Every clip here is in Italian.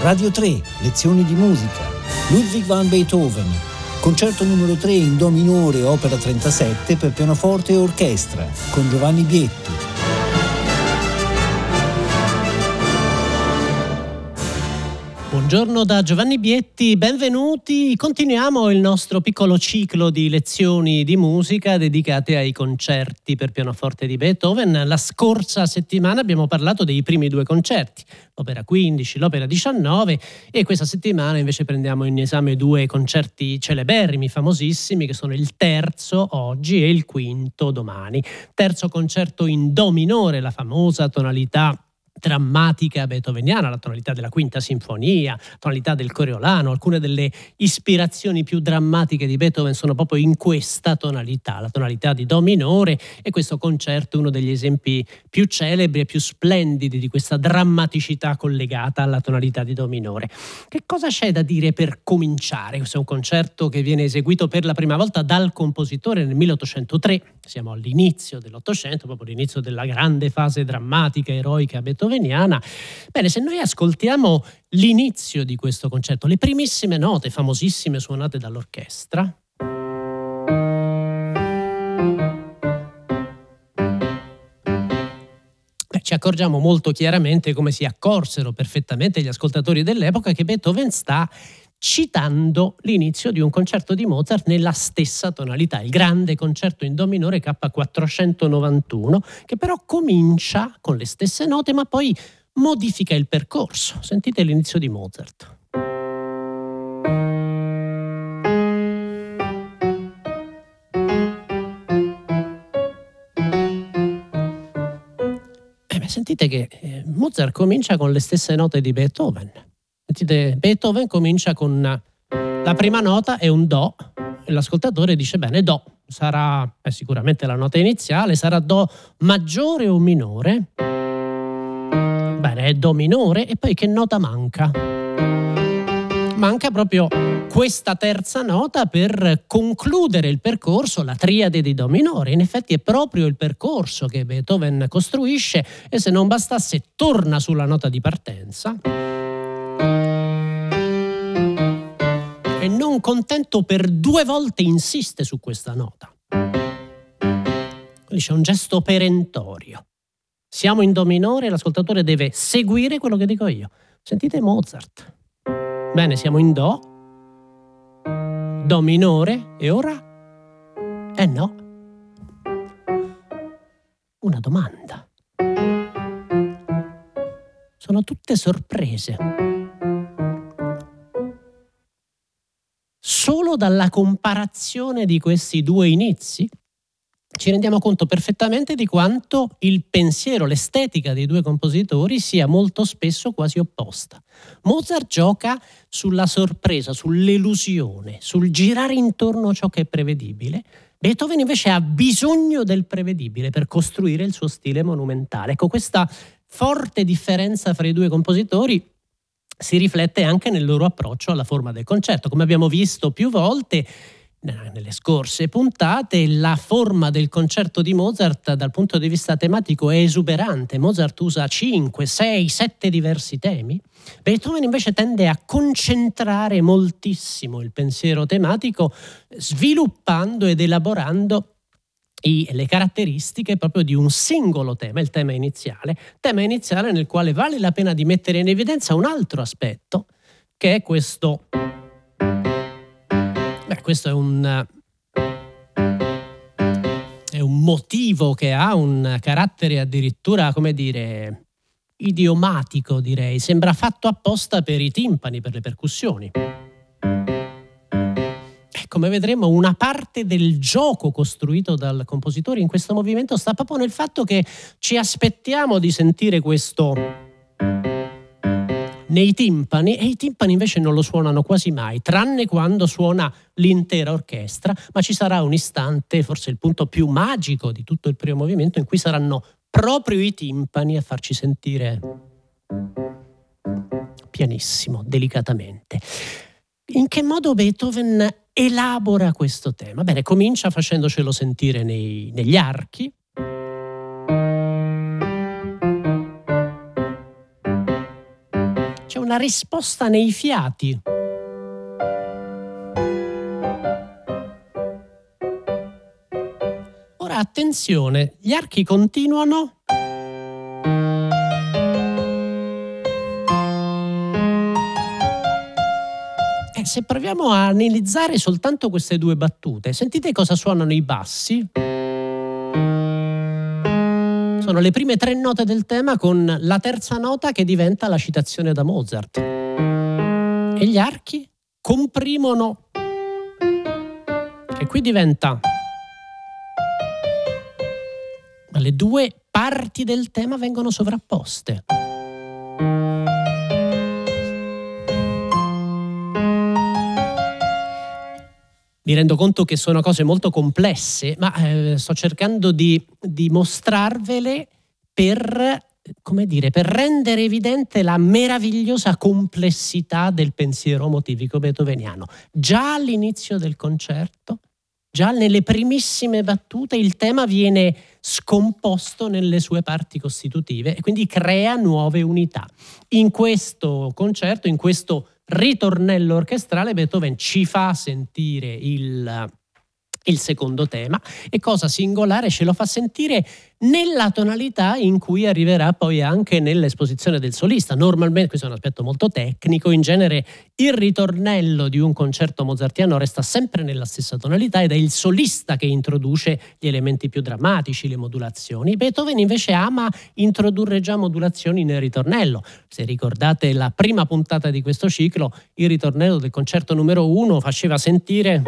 Radio 3, lezioni di musica. Ludwig van Beethoven, concerto numero 3 in Do minore, opera 37 per pianoforte e orchestra, con Giovanni Bietti. Buongiorno da Giovanni Bietti, benvenuti. Continuiamo il nostro piccolo ciclo di lezioni di musica dedicate ai concerti per pianoforte di Beethoven. La scorsa settimana abbiamo parlato dei primi due concerti, l'opera 15, l'opera 19 e questa settimana invece prendiamo in esame due concerti celeberrimi, famosissimi, che sono il terzo oggi e il quinto domani. Terzo concerto in Do minore, la famosa tonalità drammatica beethoveniana, la tonalità della quinta sinfonia, la tonalità del Coriolano, alcune delle ispirazioni più drammatiche di Beethoven sono proprio in questa tonalità, la tonalità di Do minore e questo concerto è uno degli esempi più celebri e più splendidi di questa drammaticità collegata alla tonalità di Do minore. Che cosa c'è da dire per cominciare? Questo è un concerto che viene eseguito per la prima volta dal compositore nel 1803, siamo all'inizio dell'Ottocento, proprio all'inizio della grande fase drammatica, eroica Beethoven sloveniana. Bene, se noi ascoltiamo l'inizio di questo concerto, le primissime note famosissime suonate dall'orchestra, ci accorgiamo molto chiaramente come si accorsero perfettamente gli ascoltatori dell'epoca che Beethoven sta citando l'inizio di un concerto di Mozart nella stessa tonalità, il grande concerto in Do minore K491, che però comincia con le stesse note ma poi modifica il percorso. Sentite l'inizio di Mozart. Eh sentite che eh, Mozart comincia con le stesse note di Beethoven Beethoven comincia con la prima nota è un Do e l'ascoltatore dice bene Do sarà eh, sicuramente la nota iniziale, sarà Do maggiore o minore? Bene, è Do minore e poi che nota manca? Manca proprio questa terza nota per concludere il percorso, la triade di Do minore. In effetti è proprio il percorso che Beethoven costruisce e se non bastasse torna sulla nota di partenza non contento per due volte insiste su questa nota. Quindi c'è un gesto perentorio. Siamo in Do minore e l'ascoltatore deve seguire quello che dico io. Sentite Mozart. Bene, siamo in Do. Do minore e ora? Eh no. Una domanda. Sono tutte sorprese. Dalla comparazione di questi due inizi ci rendiamo conto perfettamente di quanto il pensiero, l'estetica dei due compositori sia molto spesso quasi opposta. Mozart gioca sulla sorpresa, sull'elusione, sul girare intorno a ciò che è prevedibile. Beethoven invece ha bisogno del prevedibile per costruire il suo stile monumentale. Ecco, questa forte differenza fra i due compositori si riflette anche nel loro approccio alla forma del concerto. Come abbiamo visto più volte nelle scorse puntate, la forma del concerto di Mozart dal punto di vista tematico è esuberante. Mozart usa 5, 6, 7 diversi temi. Beethoven invece tende a concentrare moltissimo il pensiero tematico, sviluppando ed elaborando i, le caratteristiche proprio di un singolo tema, il tema iniziale, tema iniziale nel quale vale la pena di mettere in evidenza un altro aspetto, che è questo. Beh, questo è un, è un motivo che ha un carattere addirittura, come dire, idiomatico, direi. Sembra fatto apposta per i timpani, per le percussioni come vedremo, una parte del gioco costruito dal compositore in questo movimento sta proprio nel fatto che ci aspettiamo di sentire questo nei timpani e i timpani invece non lo suonano quasi mai, tranne quando suona l'intera orchestra, ma ci sarà un istante, forse il punto più magico di tutto il primo movimento, in cui saranno proprio i timpani a farci sentire pianissimo, delicatamente. In che modo Beethoven elabora questo tema? Bene, comincia facendocelo sentire nei, negli archi. C'è una risposta nei fiati. Ora attenzione, gli archi continuano se proviamo a analizzare soltanto queste due battute, sentite cosa suonano i bassi? Sono le prime tre note del tema con la terza nota che diventa la citazione da Mozart. E gli archi comprimono, che qui diventa... Le due parti del tema vengono sovrapposte. Mi rendo conto che sono cose molto complesse, ma eh, sto cercando di, di mostrarvele per, dire, per rendere evidente la meravigliosa complessità del pensiero motivico beethoveniano. Già all'inizio del concerto, già nelle primissime battute, il tema viene scomposto nelle sue parti costitutive e quindi crea nuove unità. In questo concerto, in questo ritornello orchestrale Beethoven ci fa sentire il, il secondo tema e cosa singolare ce lo fa sentire nella tonalità in cui arriverà poi anche nell'esposizione del solista. Normalmente, questo è un aspetto molto tecnico, in genere il ritornello di un concerto mozartiano resta sempre nella stessa tonalità ed è il solista che introduce gli elementi più drammatici, le modulazioni. Beethoven invece ama introdurre già modulazioni nel ritornello. Se ricordate la prima puntata di questo ciclo, il ritornello del concerto numero uno faceva sentire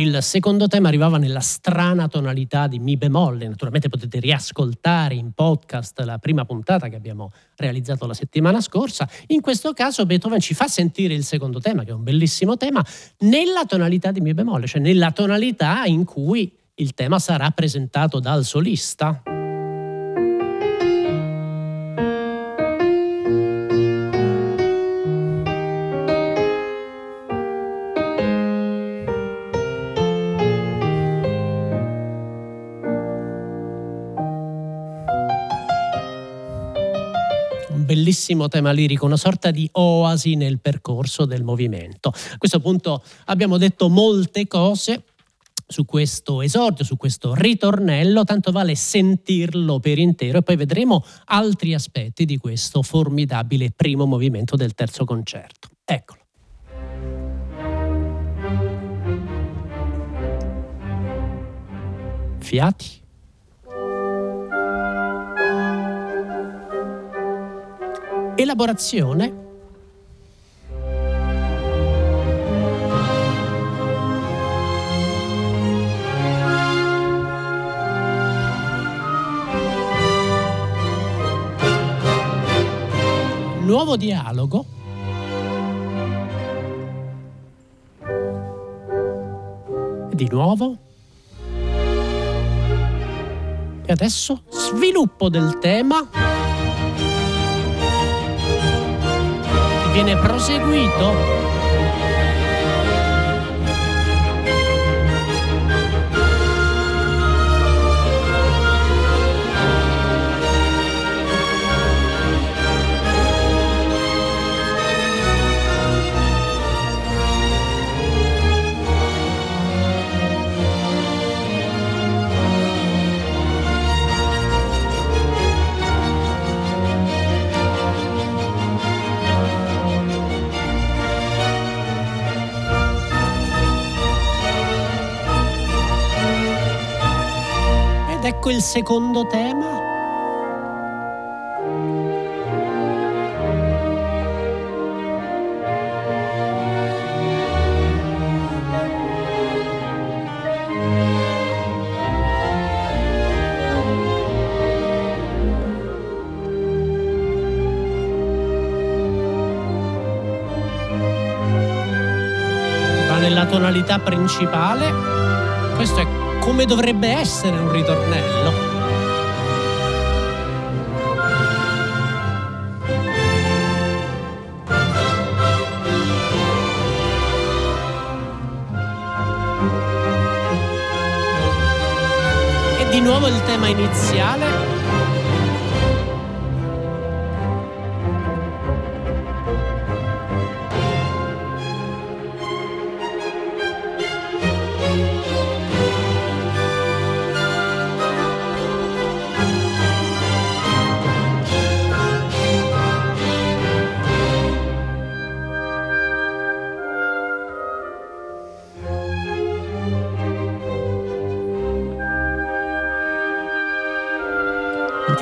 Il secondo tema arrivava nella strana tonalità di Mi bemolle. Naturalmente potete riascoltare in podcast la prima puntata che abbiamo realizzato la settimana scorsa. In questo caso Beethoven ci fa sentire il secondo tema, che è un bellissimo tema, nella tonalità di Mi bemolle, cioè nella tonalità in cui il tema sarà presentato dal solista. Bellissimo tema lirico, una sorta di oasi nel percorso del movimento. A questo punto abbiamo detto molte cose su questo esordio, su questo ritornello, tanto vale sentirlo per intero e poi vedremo altri aspetti di questo formidabile primo movimento del terzo concerto. Eccolo. Fiati. Elaborazione. Nuovo dialogo. Di nuovo. E adesso sviluppo del tema viene proseguito ecco il secondo tema. Va nella tonalità principale. Questo è come dovrebbe essere un ritornello. Di nuovo il tema iniziale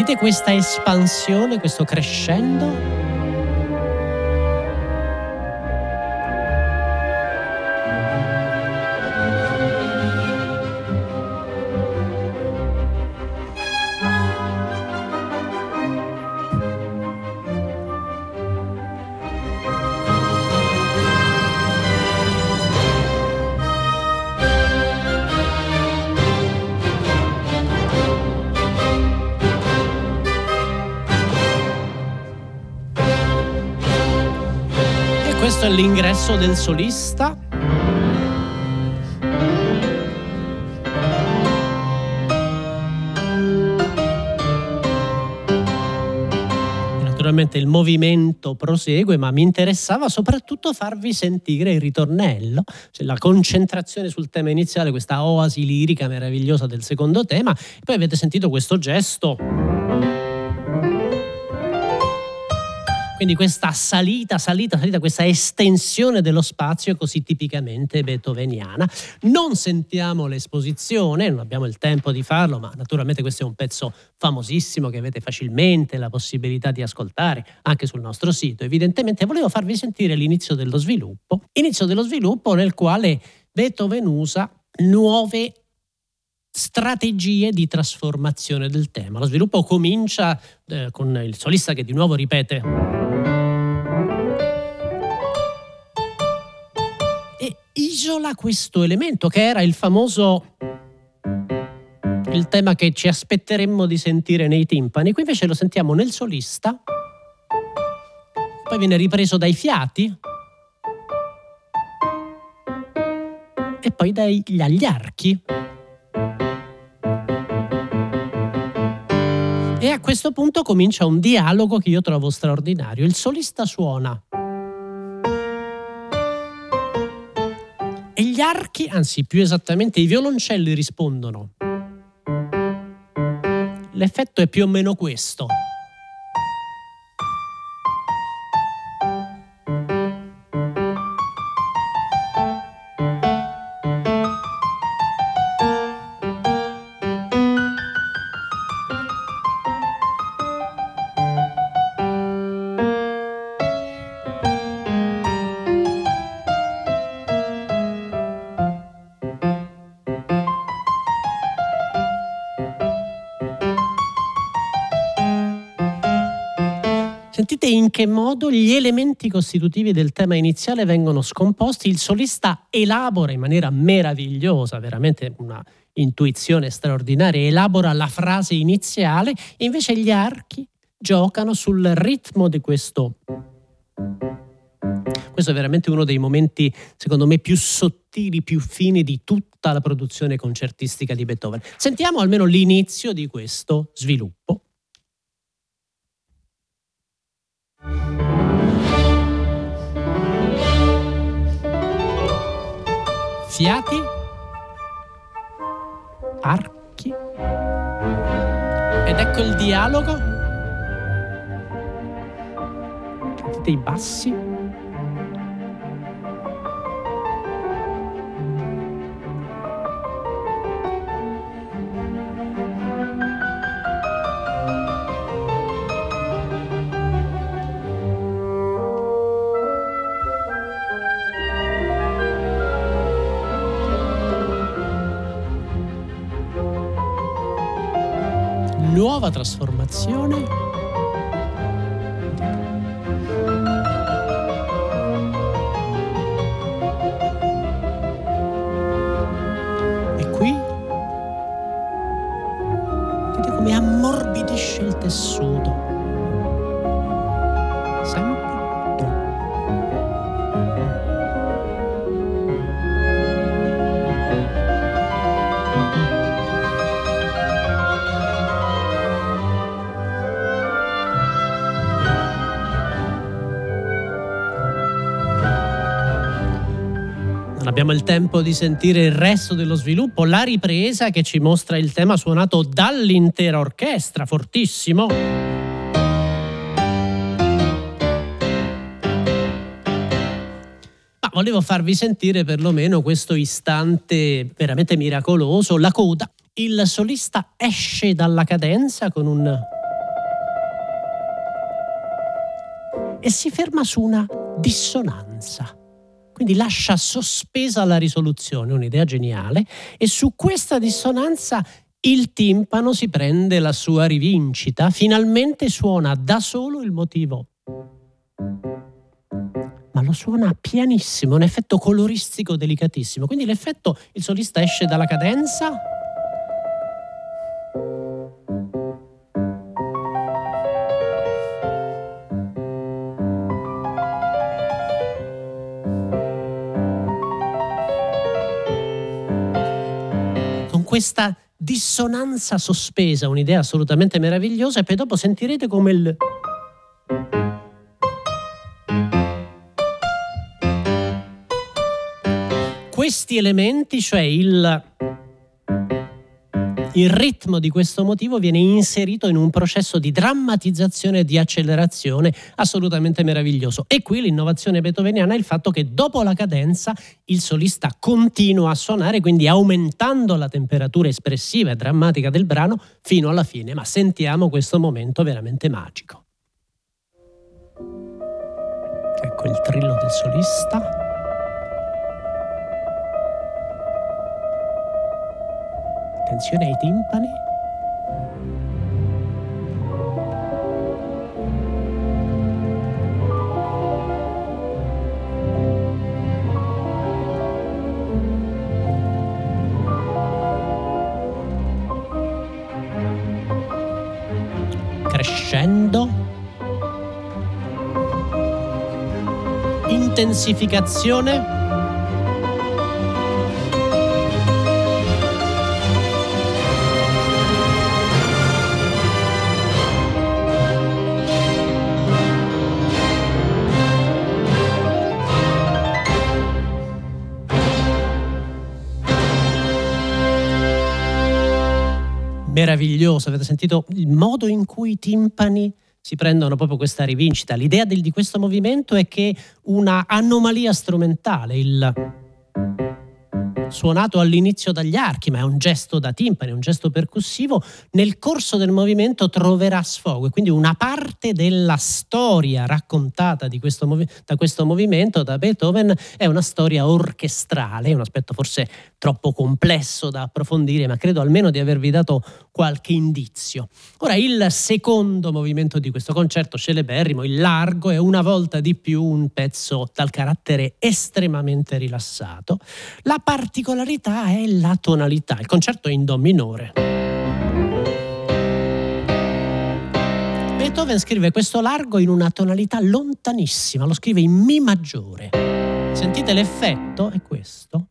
Sentite questa espansione, questo crescendo? Questo è l'ingresso del solista. Naturalmente il movimento prosegue, ma mi interessava soprattutto farvi sentire il ritornello, cioè la concentrazione sul tema iniziale, questa oasi lirica meravigliosa del secondo tema. Poi avete sentito questo gesto Quindi questa salita, salita, salita, questa estensione dello spazio così tipicamente beethoveniana. Non sentiamo l'esposizione, non abbiamo il tempo di farlo, ma naturalmente questo è un pezzo famosissimo che avete facilmente la possibilità di ascoltare anche sul nostro sito. Evidentemente volevo farvi sentire l'inizio dello sviluppo, inizio dello sviluppo nel quale Beethoven usa nuove strategie di trasformazione del tema. Lo sviluppo comincia eh, con il solista che di nuovo ripete e isola questo elemento che era il famoso il tema che ci aspetteremmo di sentire nei timpani. Qui invece lo sentiamo nel solista, poi viene ripreso dai fiati e poi dagli agli archi. A questo punto comincia un dialogo che io trovo straordinario. Il solista suona. E gli archi, anzi più esattamente i violoncelli rispondono. L'effetto è più o meno questo. Sentite in che modo gli elementi costitutivi del tema iniziale vengono scomposti, il solista elabora in maniera meravigliosa, veramente una intuizione straordinaria, elabora la frase iniziale invece gli archi giocano sul ritmo di questo. Questo è veramente uno dei momenti, secondo me, più sottili, più fini di tutta la produzione concertistica di Beethoven. Sentiamo almeno l'inizio di questo sviluppo. Fiati, archi, ed ecco il dialogo. Sentite i bassi. Trasformazione abbiamo il tempo di sentire il resto dello sviluppo, la ripresa che ci mostra il tema suonato dall'intera orchestra, fortissimo. Ma volevo farvi sentire perlomeno questo istante veramente miracoloso, la coda. Il solista esce dalla cadenza con un... e si ferma su una dissonanza. Quindi lascia sospesa la risoluzione, un'idea geniale, e su questa dissonanza il timpano si prende la sua rivincita, finalmente suona da solo il motivo. Ma lo suona pianissimo, un effetto coloristico delicatissimo. Quindi l'effetto, il solista esce dalla cadenza, questa dissonanza sospesa, un'idea assolutamente meravigliosa, e poi dopo sentirete come il... Questi elementi, cioè il il ritmo di questo motivo viene inserito in un processo di drammatizzazione e di accelerazione assolutamente meraviglioso. E qui l'innovazione beethoveniana è il fatto che dopo la cadenza il solista continua a suonare, quindi aumentando la temperatura espressiva e drammatica del brano fino alla fine. Ma sentiamo questo momento veramente magico. Ecco il trillo del solista. Attenzione ai timpani. Crescendo. Intensificazione. Meraviglioso, avete sentito il modo in cui i timpani si prendono proprio questa rivincita. L'idea del, di questo movimento è che una anomalia strumentale, il suonato all'inizio dagli archi, ma è un gesto da timpani, un gesto percussivo, nel corso del movimento troverà sfogo e quindi una parte della storia raccontata questo movi- da questo movimento, da Beethoven, è una storia orchestrale, un aspetto forse troppo complesso da approfondire, ma credo almeno di avervi dato qualche indizio. Ora, il secondo movimento di questo concerto celeberrimo, il largo, è una volta di più un pezzo dal carattere estremamente rilassato. La particolarità è la tonalità. Il concerto è in Do minore. Beethoven scrive questo largo in una tonalità lontanissima, lo scrive in Mi maggiore. Sentite l'effetto? È questo.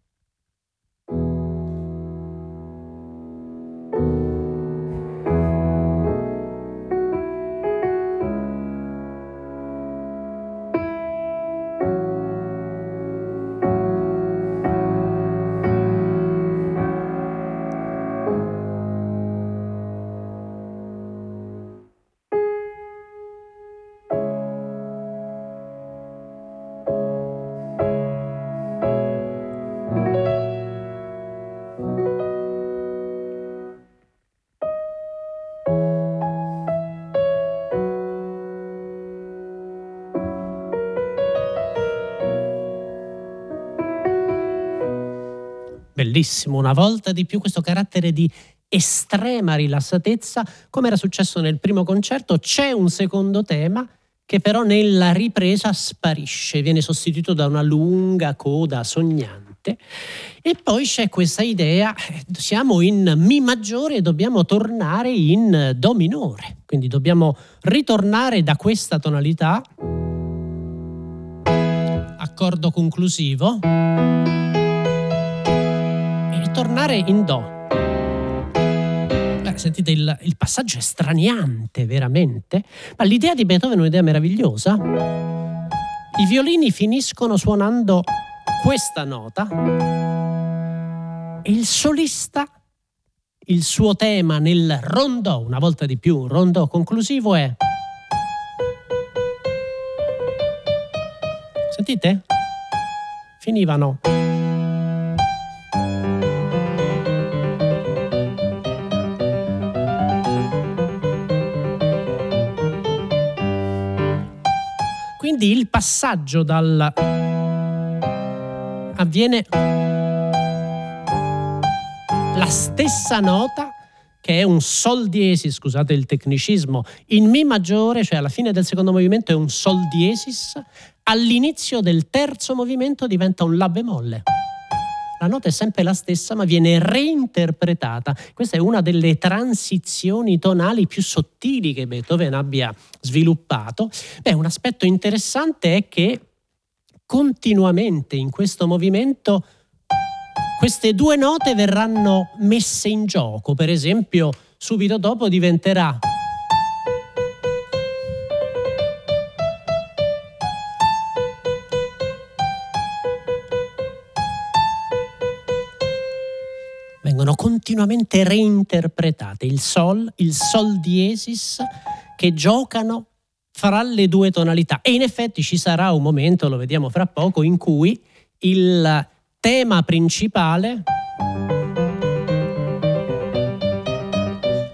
Bellissimo, una volta di più questo carattere di estrema rilassatezza, come era successo nel primo concerto, c'è un secondo tema che però nella ripresa sparisce, viene sostituito da una lunga coda sognante. E poi c'è questa idea, siamo in Mi maggiore e dobbiamo tornare in Do minore, quindi dobbiamo ritornare da questa tonalità, accordo conclusivo tornare in Do. Sentite, il, il passaggio è straniante, veramente. Ma l'idea di Beethoven è un'idea meravigliosa. I violini finiscono suonando questa nota e il solista, il suo tema nel rondò, una volta di più un rondò conclusivo è... Sentite? Finivano. Quindi il passaggio dal avviene la stessa nota che è un sol diesis, scusate il tecnicismo, in Mi maggiore, cioè alla fine del secondo movimento è un sol diesis, all'inizio del terzo movimento diventa un La bemolle. La nota è sempre la stessa, ma viene reinterpretata. Questa è una delle transizioni tonali più sottili che Beethoven abbia sviluppato. Beh, un aspetto interessante è che continuamente in questo movimento queste due note verranno messe in gioco. Per esempio, subito dopo diventerà vengono continuamente reinterpretate il sol, il sol diesis che giocano fra le due tonalità e in effetti ci sarà un momento, lo vediamo fra poco, in cui il tema principale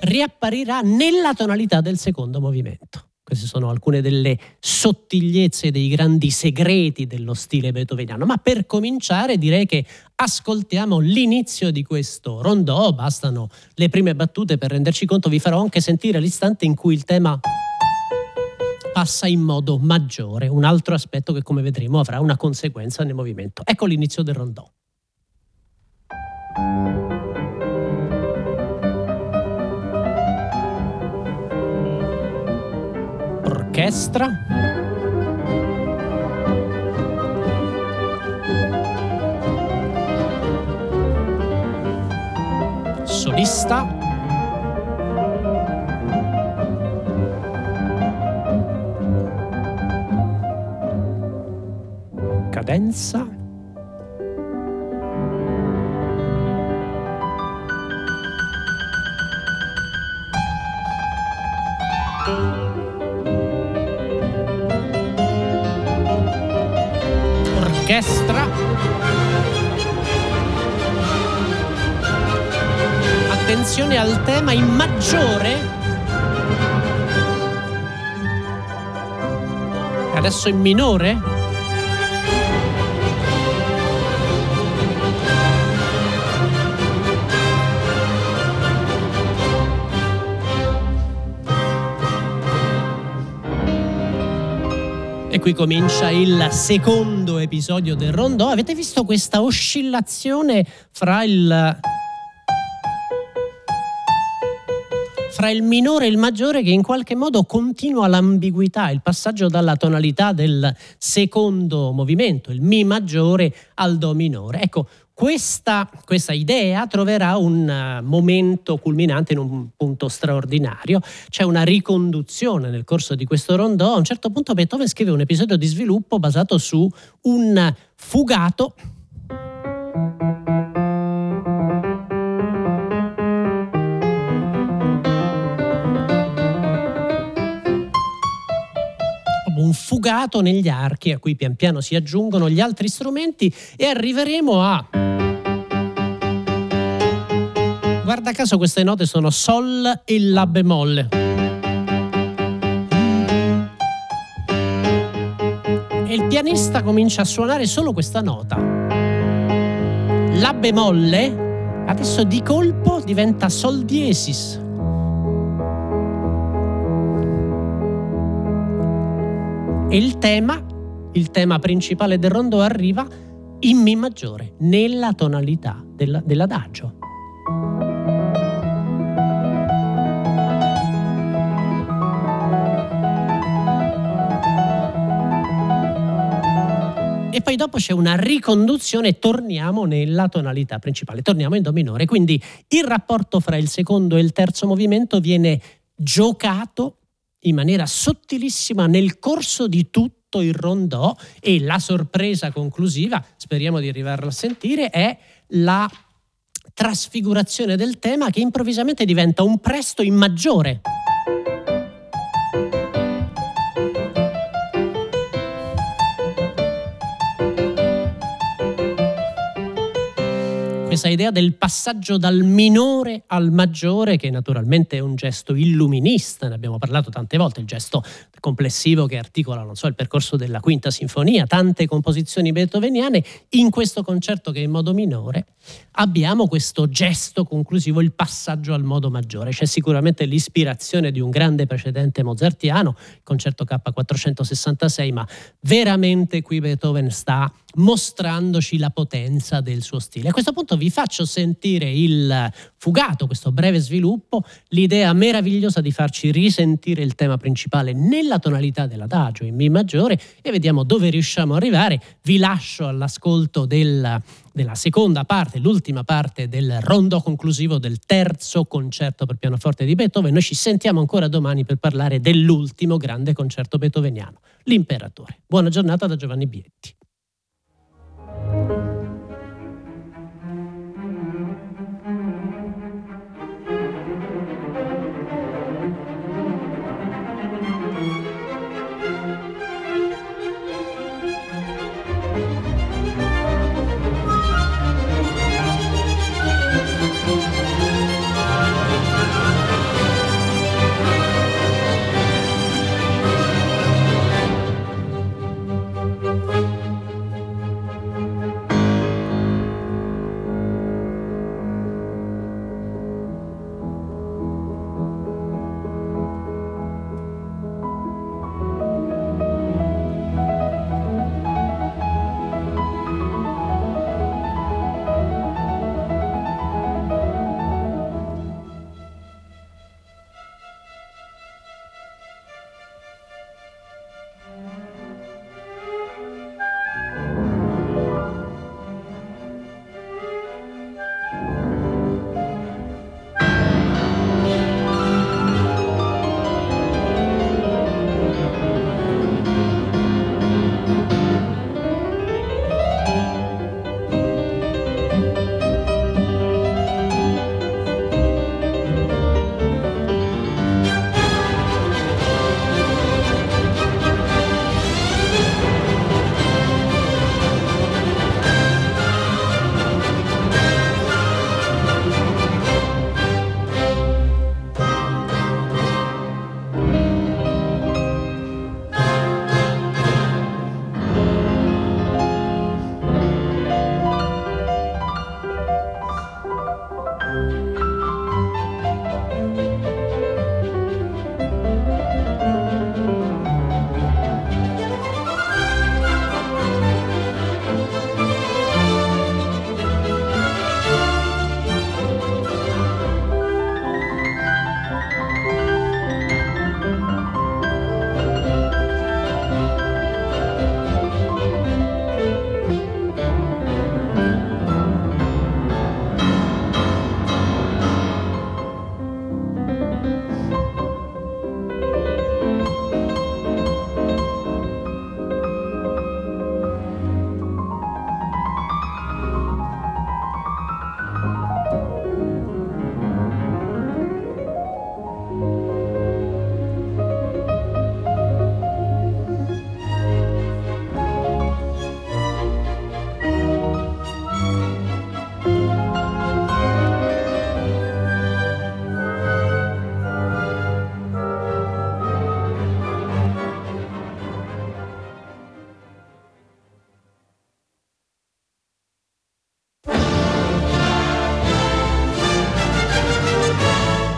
riapparirà nella tonalità del secondo movimento. Queste sono alcune delle sottigliezze, dei grandi segreti dello stile beethoveniano. Ma per cominciare direi che ascoltiamo l'inizio di questo rondò, bastano le prime battute per renderci conto, vi farò anche sentire l'istante in cui il tema passa in modo maggiore, un altro aspetto che come vedremo avrà una conseguenza nel movimento. Ecco l'inizio del rondò. Orchestra. Solista. cadenza. Attenzione al tema in maggiore. Adesso in minore. qui comincia il secondo episodio del rondò. Avete visto questa oscillazione fra il fra il minore e il maggiore che in qualche modo continua l'ambiguità, il passaggio dalla tonalità del secondo movimento, il Mi maggiore, al Do minore. Ecco, questa, questa, idea troverà un uh, momento culminante in un punto straordinario. C'è una riconduzione nel corso di questo rondò. A un certo punto Beethoven scrive un episodio di sviluppo basato su un fugato fugato negli archi a cui pian piano si aggiungono gli altri strumenti e arriveremo a... Guarda caso queste note sono Sol e La bemolle. E il pianista comincia a suonare solo questa nota. La bemolle adesso di colpo diventa Sol diesis. E il tema, il tema principale del rondo arriva in Mi maggiore, nella tonalità della, dell'adagio. e poi dopo c'è una riconduzione torniamo nella tonalità principale, torniamo in Do minore. Quindi il rapporto fra il secondo e il terzo movimento viene giocato in maniera sottilissima nel corso di tutto il rondò e la sorpresa conclusiva, speriamo di arrivarlo a sentire, è la trasfigurazione del tema che improvvisamente diventa un presto in maggiore. Famosa idea del passaggio dal minore al maggiore, che naturalmente è un gesto illuminista, ne abbiamo parlato tante volte, il gesto complessivo che articola, non so, il percorso della quinta sinfonia, tante composizioni beethoveniane, in questo concerto che è in modo minore abbiamo questo gesto conclusivo, il passaggio al modo maggiore. C'è sicuramente l'ispirazione di un grande precedente mozartiano, il concerto K466, ma veramente qui Beethoven sta mostrandoci la potenza del suo stile. A questo punto vi faccio sentire il fugato, questo breve sviluppo, l'idea meravigliosa di farci risentire il tema principale nella tonalità dell'adagio in Mi maggiore e vediamo dove riusciamo ad arrivare. Vi lascio all'ascolto del, della seconda parte, l'ultima parte del rondo conclusivo del terzo concerto per pianoforte di Beethoven. Noi ci sentiamo ancora domani per parlare dell'ultimo grande concerto beethoveniano, l'Imperatore. Buona giornata da Giovanni Bietti.